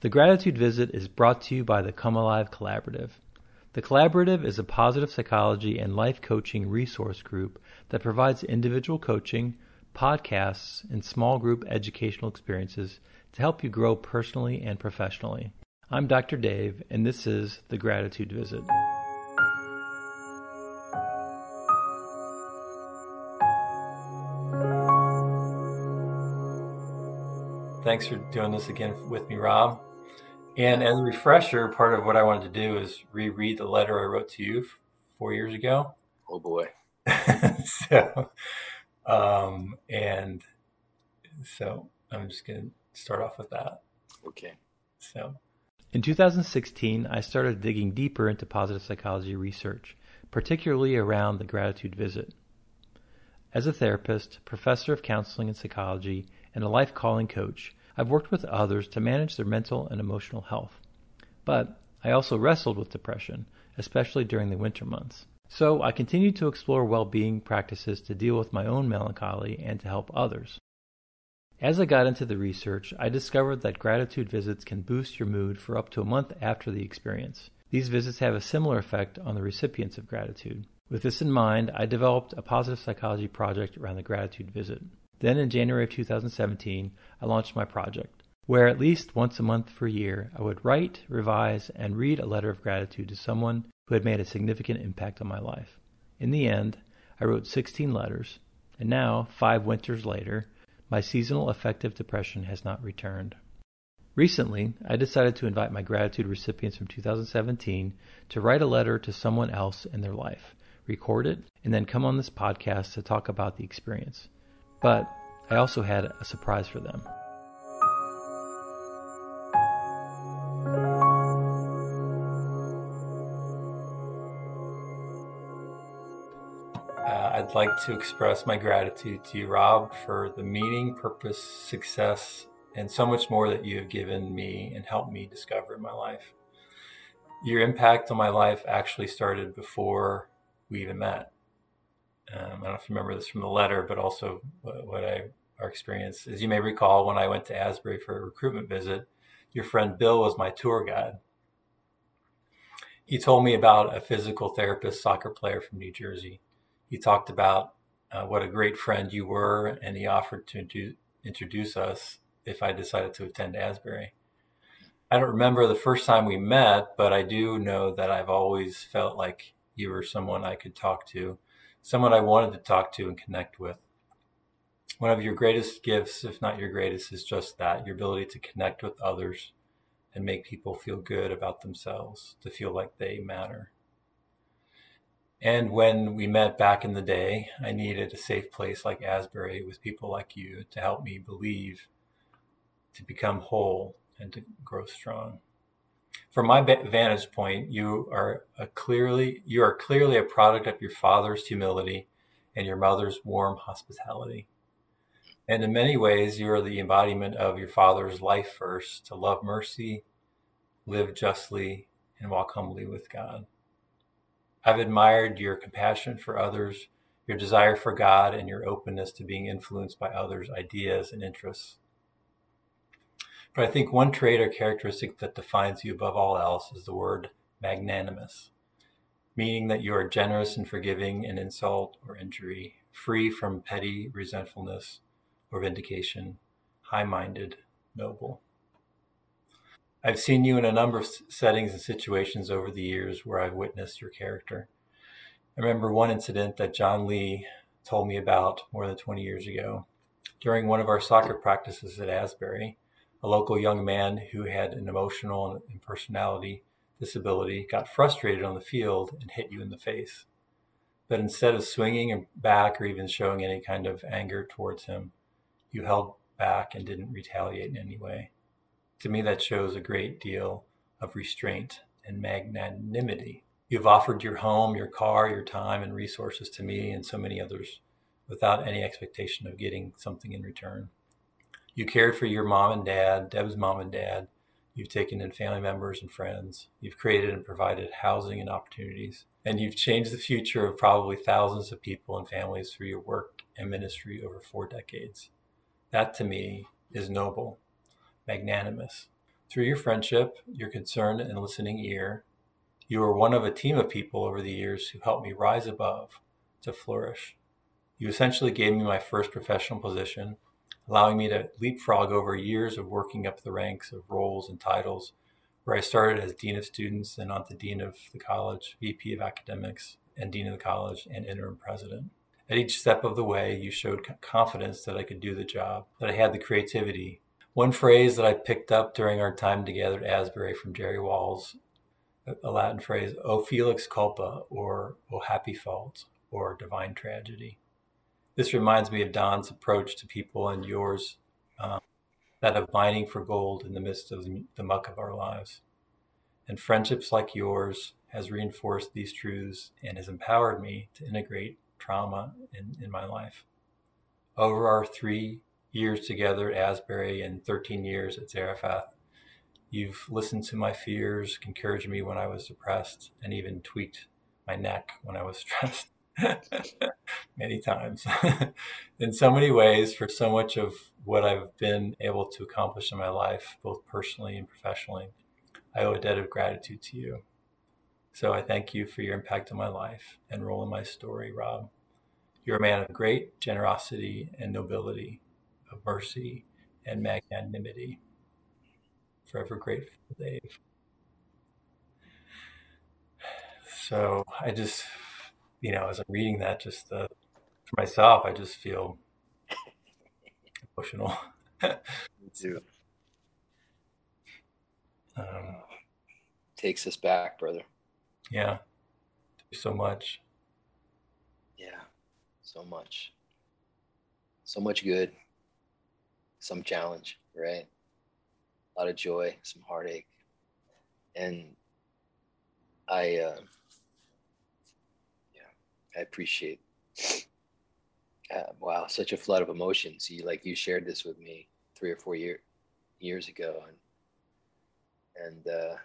The Gratitude Visit is brought to you by the Come Alive Collaborative. The Collaborative is a positive psychology and life coaching resource group that provides individual coaching, podcasts, and small group educational experiences to help you grow personally and professionally. I'm Dr. Dave, and this is The Gratitude Visit. Thanks for doing this again with me, Rob. And as a refresher, part of what I wanted to do is reread the letter I wrote to you four years ago. Oh boy. so, um, and so I'm just going to start off with that. Okay. So, in 2016, I started digging deeper into positive psychology research, particularly around the gratitude visit. As a therapist, professor of counseling and psychology, and a life calling coach, I've worked with others to manage their mental and emotional health. But I also wrestled with depression, especially during the winter months. So I continued to explore well being practices to deal with my own melancholy and to help others. As I got into the research, I discovered that gratitude visits can boost your mood for up to a month after the experience. These visits have a similar effect on the recipients of gratitude. With this in mind, I developed a positive psychology project around the gratitude visit. Then in January of 2017, I launched my project, where at least once a month for a year, I would write, revise, and read a letter of gratitude to someone who had made a significant impact on my life. In the end, I wrote 16 letters, and now, five winters later, my seasonal affective depression has not returned. Recently, I decided to invite my gratitude recipients from 2017 to write a letter to someone else in their life, record it, and then come on this podcast to talk about the experience. But I also had a surprise for them. Uh, I'd like to express my gratitude to you, Rob, for the meaning, purpose, success, and so much more that you have given me and helped me discover in my life. Your impact on my life actually started before we even met. Um, I don't know if you remember this from the letter, but also what, what I our experience. As you may recall, when I went to Asbury for a recruitment visit, your friend Bill was my tour guide. He told me about a physical therapist soccer player from New Jersey. He talked about uh, what a great friend you were, and he offered to do, introduce us if I decided to attend Asbury. I don't remember the first time we met, but I do know that I've always felt like you were someone I could talk to someone I wanted to talk to and connect with. One of your greatest gifts, if not your greatest, is just that your ability to connect with others and make people feel good about themselves, to feel like they matter. And when we met back in the day, I needed a safe place like Asbury with people like you to help me believe, to become whole, and to grow strong from my vantage point, you are clearly you are clearly a product of your father's humility and your mother's warm hospitality. And in many ways, you are the embodiment of your father's life first to love mercy, live justly, and walk humbly with God. I've admired your compassion for others, your desire for God, and your openness to being influenced by others' ideas and interests. But I think one trait or characteristic that defines you above all else is the word magnanimous, meaning that you are generous and forgiving in insult or injury, free from petty resentfulness or vindication, high minded, noble. I've seen you in a number of settings and situations over the years where I've witnessed your character. I remember one incident that John Lee told me about more than 20 years ago. During one of our soccer practices at Asbury, a local young man who had an emotional and personality disability got frustrated on the field and hit you in the face. But instead of swinging back or even showing any kind of anger towards him, you held back and didn't retaliate in any way. To me, that shows a great deal of restraint and magnanimity. You've offered your home, your car, your time, and resources to me and so many others without any expectation of getting something in return. You cared for your mom and dad, Deb's mom and dad. You've taken in family members and friends. You've created and provided housing and opportunities. And you've changed the future of probably thousands of people and families through your work and ministry over four decades. That to me is noble, magnanimous, Through your friendship, your concern and listening ear, you were one of a team of people over the years who helped me rise above to flourish. You essentially gave me my first professional position, allowing me to leapfrog over years of working up the ranks of roles and titles, where I started as Dean of Students and on to Dean of the College, VP of Academics, and Dean of the College, and Interim President. At each step of the way, you showed confidence that I could do the job, that I had the creativity. One phrase that I picked up during our time together at Asbury from Jerry Walls, a Latin phrase, O Felix culpa, or O happy fault, or divine tragedy. This reminds me of Don's approach to people and yours, um, that of mining for gold in the midst of the muck of our lives. And friendships like yours has reinforced these truths and has empowered me to integrate trauma in, in my life. Over our three years together at Asbury and 13 years at Zarephath, you've listened to my fears, encouraged me when I was depressed, and even tweaked my neck when I was stressed. many times in so many ways for so much of what I've been able to accomplish in my life, both personally and professionally. I owe a debt of gratitude to you. So I thank you for your impact on my life and role in my story, Rob. You're a man of great generosity and nobility, of mercy and magnanimity. Forever grateful, Dave. So I just, you know, as I'm reading that, just uh, for myself, I just feel emotional. Me too. Um, Takes us back, brother. Yeah. So much. Yeah. So much. So much good. Some challenge, right? A lot of joy, some heartache. And I uh I appreciate uh, wow, such a flood of emotions. You like you shared this with me three or four year, years ago and and uh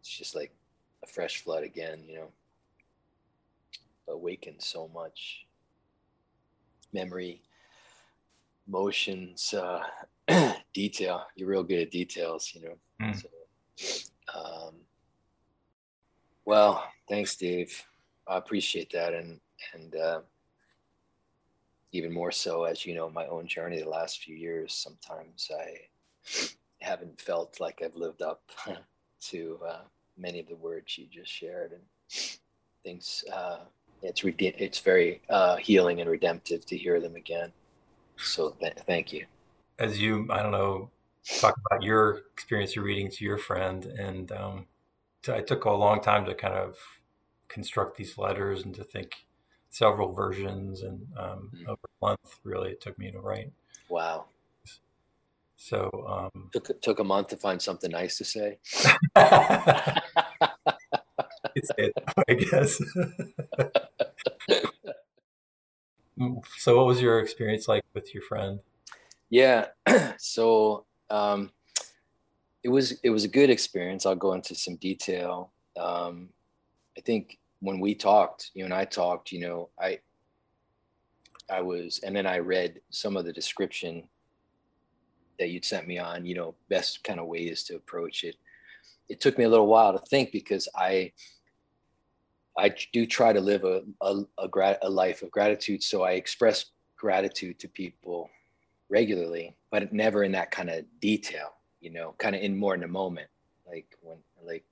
it's just like a fresh flood again, you know, awakened so much memory, emotions, uh, detail. You're real good at details, you know. Mm. So, um, well, thanks, Dave. I appreciate that, and and uh, even more so as you know my own journey the last few years. Sometimes I haven't felt like I've lived up to uh, many of the words you just shared and things uh, it's rede- it's very uh, healing and redemptive to hear them again so th- thank you as you i don't know talk about your experience your reading to your friend and um, t- it took a long time to kind of construct these letters and to think several versions and um, mm. over a month really it took me to write wow so um, took took a month to find something nice to say. I guess. so, what was your experience like with your friend? Yeah, so um, it was it was a good experience. I'll go into some detail. Um, I think when we talked, you and I talked, you know, I I was, and then I read some of the description that you'd sent me on, you know, best kind of ways to approach it. It took me a little while to think because I I do try to live a a, a, a life of gratitude. So I express gratitude to people regularly, but never in that kind of detail, you know, kind of in more in a moment, like when like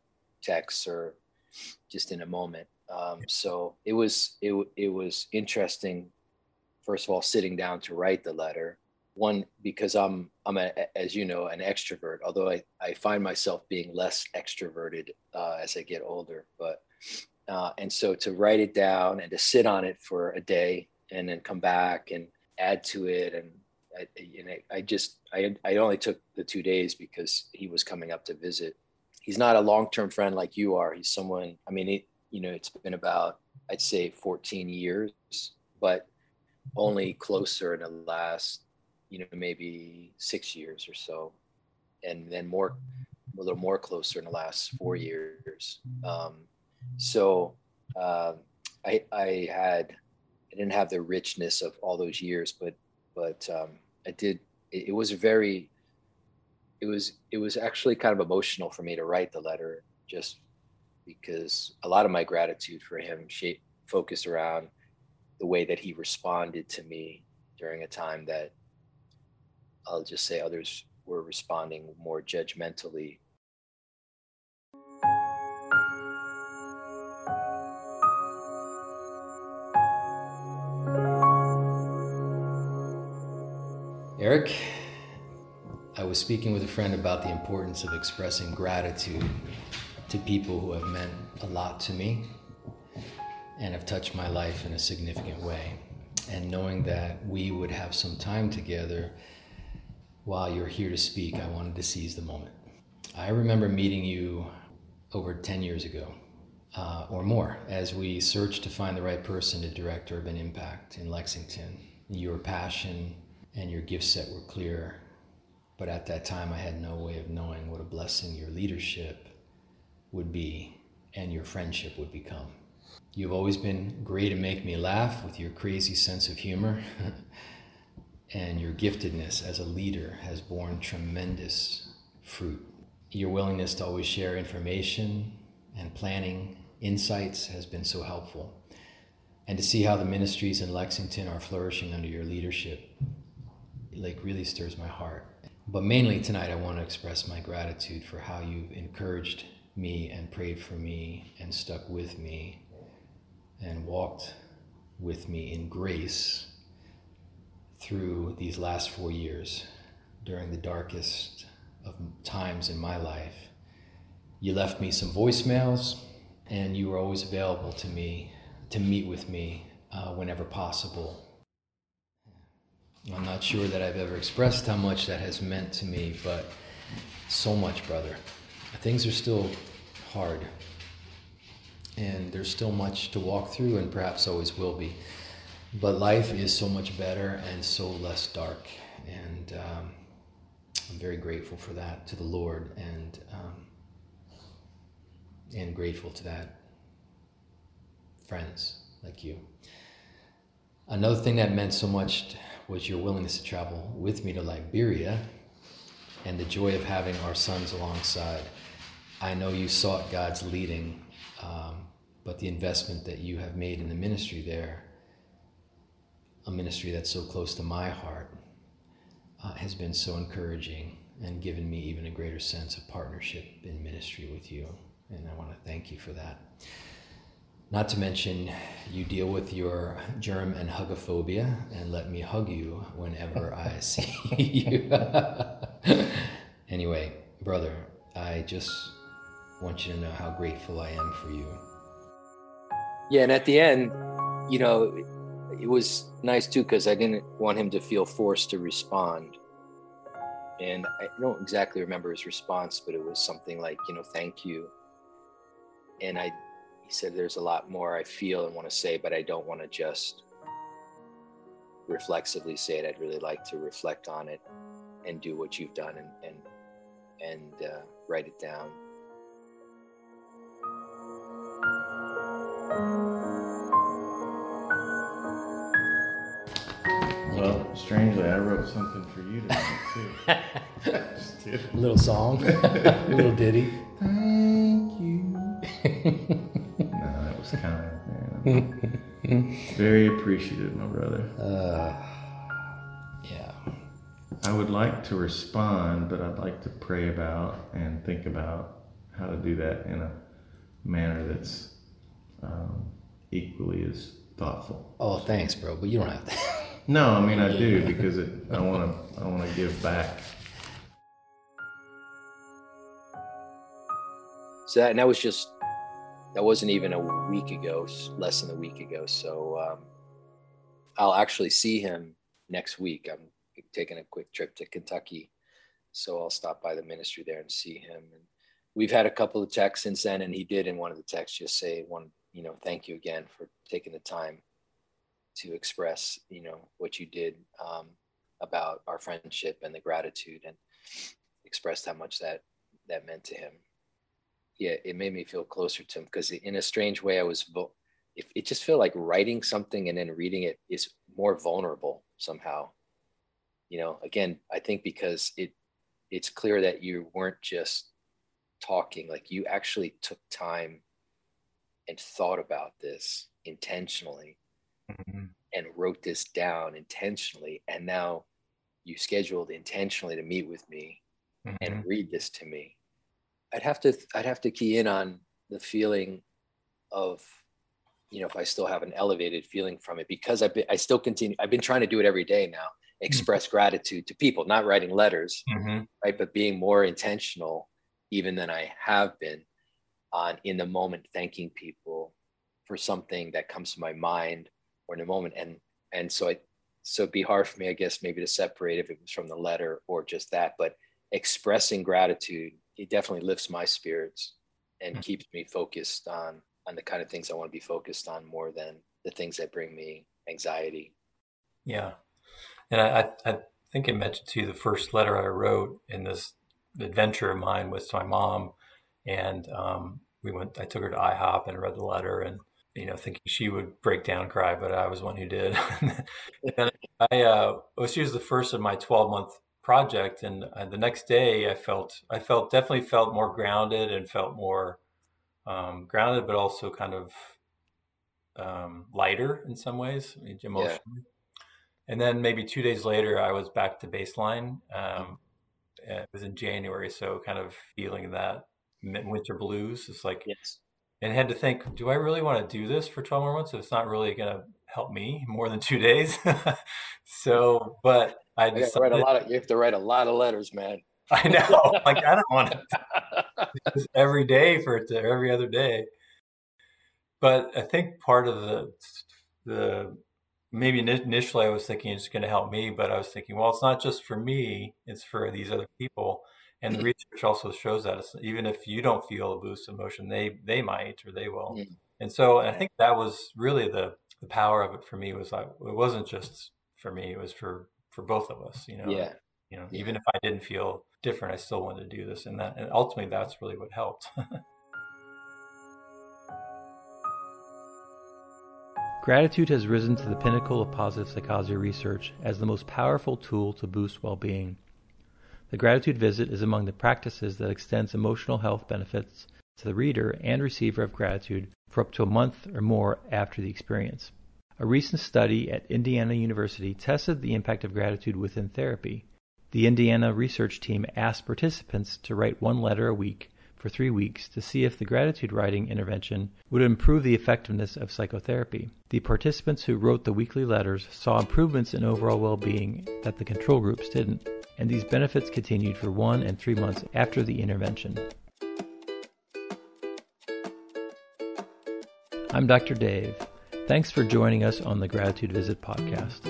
texts or just in a moment. Um, so it was it it was interesting. First of all, sitting down to write the letter, one because i'm i'm a, as you know an extrovert although i, I find myself being less extroverted uh, as i get older but uh, and so to write it down and to sit on it for a day and then come back and add to it and I, and I, I just I, I only took the two days because he was coming up to visit. He's not a long-term friend like you are. He's someone i mean it you know it's been about i'd say 14 years but only closer in the last you know, maybe six years or so, and then more, a little more closer in the last four years. Um, so uh, I, I had, I didn't have the richness of all those years, but, but um, I did. It, it was very, it was it was actually kind of emotional for me to write the letter just because a lot of my gratitude for him shape, focused around the way that he responded to me during a time that I'll just say others were responding more judgmentally. Eric, I was speaking with a friend about the importance of expressing gratitude to people who have meant a lot to me and have touched my life in a significant way. And knowing that we would have some time together while you're here to speak, I wanted to seize the moment. I remember meeting you over 10 years ago uh, or more as we searched to find the right person to direct Urban Impact in Lexington. Your passion and your gift set were clear, but at that time I had no way of knowing what a blessing your leadership would be and your friendship would become. You've always been great at make me laugh with your crazy sense of humor. and your giftedness as a leader has borne tremendous fruit. Your willingness to always share information and planning insights has been so helpful. And to see how the ministries in Lexington are flourishing under your leadership, like really stirs my heart. But mainly tonight, I want to express my gratitude for how you've encouraged me and prayed for me and stuck with me and walked with me in grace through these last four years during the darkest of times in my life. You left me some voicemails, and you were always available to me to meet with me uh, whenever possible. I'm not sure that I've ever expressed how much that has meant to me, but so much, brother. Things are still hard, and there's still much to walk through, and perhaps always will be but life is so much better and so less dark. And um, I'm very grateful for that to the Lord and, um, and grateful to that. Friends like you. Another thing that meant so much was your willingness to travel with me to Liberia and the joy of having our sons alongside. I know you sought God's leading, um, but the investment that you have made in the ministry there a ministry that's so close to my heart uh, has been so encouraging and given me even a greater sense of partnership in ministry with you. And I want to thank you for that. Not to mention, you deal with your germ and hugophobia and let me hug you whenever I see you. anyway, brother, I just want you to know how grateful I am for you. Yeah, and at the end, you know, it was nice too because I didn't want him to feel forced to respond. And I don't exactly remember his response, but it was something like, you know, thank you. And I, he said, there's a lot more I feel and want to say, but I don't want to just reflexively say it. I'd really like to reflect on it and do what you've done and and and uh, write it down. Well, strangely, I wrote something for you tonight too. Just kidding. A little song, a little ditty. Thank you. no, that was kind, man. Very appreciative, my brother. Uh, yeah. I would like to respond, but I'd like to pray about and think about how to do that in a manner that's um, equally as thoughtful. Oh, thanks, bro. But you don't have to. No, I mean I do because it, I want to. I want to give back. So that, and that was just that wasn't even a week ago, less than a week ago. So um, I'll actually see him next week. I'm taking a quick trip to Kentucky, so I'll stop by the ministry there and see him. And we've had a couple of texts since then, and he did in one of the texts just say one, you know, thank you again for taking the time to express, you know, what you did um, about our friendship and the gratitude, and expressed how much that that meant to him. Yeah, it made me feel closer to him because in a strange way, I was. If it just felt like writing something and then reading it is more vulnerable somehow. You know, again, I think because it it's clear that you weren't just talking, like you actually took time and thought about this intentionally mm-hmm. and wrote this down intentionally. And now you scheduled intentionally to meet with me mm-hmm. and read this to me. I'd have to I'd have to key in on the feeling of you know if I still have an elevated feeling from it because I've been I still continue I've been trying to do it every day now express mm-hmm. gratitude to people not writing letters mm-hmm. right but being more intentional even than I have been on in the moment thanking people for something that comes to my mind or in a moment and and so I so it'd be hard for me I guess maybe to separate if it was from the letter or just that but expressing gratitude it definitely lifts my spirits and mm-hmm. keeps me focused on on the kind of things I want to be focused on more than the things that bring me anxiety. Yeah, and I I think I mentioned to you the first letter I wrote in this adventure of mine was to my mom, and um, we went. I took her to IHOP and read the letter, and you know, thinking she would break down and cry, but I was one who did. and I, uh, well, she was the first of my 12 month project, and uh, the next day I felt, I felt definitely felt more grounded and felt more um, grounded, but also kind of um, lighter in some ways emotionally. Yeah. And then maybe two days later, I was back to baseline. Um, it was in January, so kind of feeling that winter blues. It's like, yes. and had to think, do I really want to do this for 12 more months? If it's not really going to help me more than two days. so, but I decided, write a lot of, you have to write a lot of letters, man. I know. like I don't want to every day for it to every other day. But I think part of the the maybe initially I was thinking it's going to help me, but I was thinking, well, it's not just for me; it's for these other people. And the mm-hmm. research also shows that even if you don't feel a boost of emotion, they they might or they will. Mm. And so I think that was really the the power of it for me was like it wasn't just for me; it was for for both of us. You know, yeah. You know, yeah. even if I didn't feel different, I still wanted to do this, and that, and ultimately, that's really what helped. Gratitude has risen to the pinnacle of positive psychology research as the most powerful tool to boost well-being. The gratitude visit is among the practices that extends emotional health benefits to the reader and receiver of gratitude for up to a month or more after the experience. A recent study at Indiana University tested the impact of gratitude within therapy. The Indiana research team asked participants to write one letter a week for three weeks to see if the gratitude writing intervention would improve the effectiveness of psychotherapy. The participants who wrote the weekly letters saw improvements in overall well being that the control groups didn't, and these benefits continued for one and three months after the intervention. I'm Dr. Dave. Thanks for joining us on the Gratitude Visit podcast.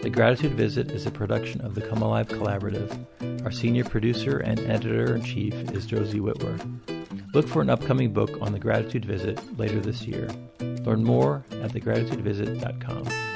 The Gratitude Visit is a production of the Come Alive Collaborative. Our senior producer and editor in chief is Josie Whitworth. Look for an upcoming book on the Gratitude Visit later this year. Learn more at thegratitudevisit.com.